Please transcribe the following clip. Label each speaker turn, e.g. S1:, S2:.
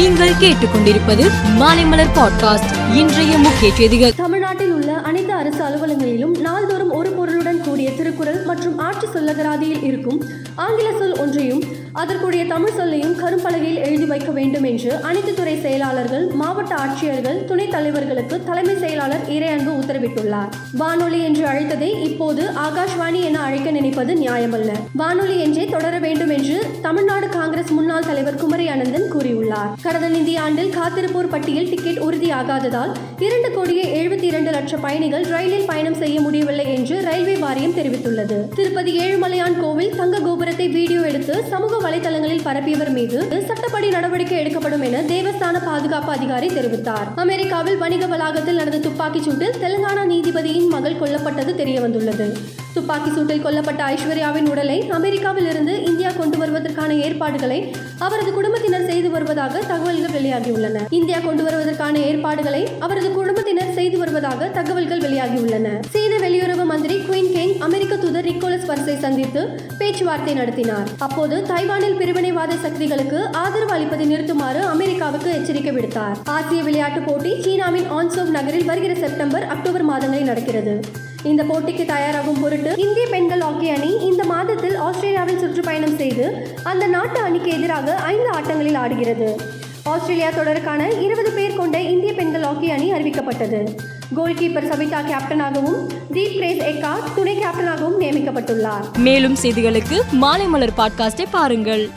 S1: நீங்கள் கேட்டுக்கொண்டிருப்பது மாலைமலர் பாட்காஸ்ட். இன்றைய முக்கிய செய்திகள்.
S2: தமிழ்நாட்டில் உள்ள அனைத்து அரசு அலுவலகங்களிலும் நாள்தோறும் ஒரு பொருளுடன் கூடிய திருக்குறள் மற்றும் ஆட்சி சொல்லகராதியில் இருக்கும் ஆங்கில சொல் ஒன்றையும் அதற்குரிய தமிழ் சொல்லையும் கரும்பலகையில் எழுதி வைக்க வேண்டும் என்று அனைத்து துறை செயலாளர்கள் மாவட்ட ஆட்சியர்கள் துணைத் தலைவர்களுக்கு தலைமை செயலாளர் இறையன்பு உத்தரவிட்டுள்ளார். வானொலி என்று அழைத்ததை இப்போது ஆகாஷ்வாணி என அழைக்க நினைப்பது நியாயமல்ல. வானொலி என்றே தொடர வேண்டும் என்று தமிழ்நாடு காங்கிரஸ் முன்னாள் தலைவர் குமரி அனந்தன் கூறியுள்ளார். கடந்த நிதி ஆண்டில் காத்திருப்போர் பட்டியல் டிக்கெட் உறுதியாகாததால் இரண்டு கோடியே எழுபத்தி இரண்டு லட்சம் பயணிகள் ரயிலில் பயணம் செய்ய முடியவில்லை என்று ரயில்வே வாரியம் தெரிவித்துள்ளது. திருப்பதி ஏழுமலையான் கோவில் தங்க கோபுரத்தை வீடியோ எடுத்து சமூக வலைதளங்களில் பரப்பியவர் மீது சட்டப்படி நடவடிக்கை எடுக்கப்படும் என தேவஸ்தான பாதுகாப்பு அதிகாரி தெரிவித்தார். அமெரிக்காவில் வணிக வளாகத்தில் நடந்த துப்பாக்கிச் சூட்டில் தெலுங்கானா நீதிபதியின் மகள் கொல்லப்பட்டது தெரியவந்துள்ளது. துப்பாக்கி சூட்டில் கொல்லப்பட்ட ஐஸ்வர்யாவின் உடலை அமெரிக்காவில் இருந்து இந்தியா கொண்டு வருவதற்கான ஏற்பாடுகளை அவரது குடும்பத்தினர் செய்து வருவதாக தகவல்கள் வெளியாகியுள்ளன. இந்தியா கொண்டு வருவதற்கான ஏற்பாடுகளை அவரது குடும்பத்தினர் செய்து வருவதாக தகவல்கள் வெளியாகியுள்ளன. சீன வெளியுறவு மந்திரி குயின் கேங் அமெரிக்க தூதர் நிக்கோலஸ் பர்ஸை சந்தித்து பேச்சுவார்த்தை நடத்தினார். அப்போது தைவானில் பிரிவினைவாத சக்திகளுக்கு ஆதரவு அளிப்பதை நிறுத்துமாறு அமெரிக்காவுக்கு எச்சரிக்கை விடுத்தார். ஆசிய விளையாட்டுப் போட்டி சீனாவின் ஆன்சோவ் நகரில் வருகிற செப்டம்பர் அக்டோபர் மாதங்களில் நடக்கிறது. இந்த போட்டிக்கு தயாராகும் பொருட்டு இந்திய பெண்கள் ஹாக்கி அணி இந்த மாதத்தில் ஆஸ்திரேலியாவில் சுற்றுப்பயணம் செய்து அந்த நாட்டு அணிக்கு எதிராக ஐந்து ஆட்டங்களில் ஆடுகிறது. ஆஸ்திரேலியா தொடருக்கான இருபது பேர் கொண்ட இந்திய பெண்கள் ஹாக்கி அணி அறிவிக்கப்பட்டது. கோல் கீப்பர் சபிதா கேப்டனாகவும் தீப் பிரேஸ் எக்கா துணை கேப்டனாகவும் நியமிக்கப்பட்டுள்ளார்.
S1: மேலும் செய்திகளுக்கு மாலை மலர் பாட்காஸ்டை பாருங்கள்.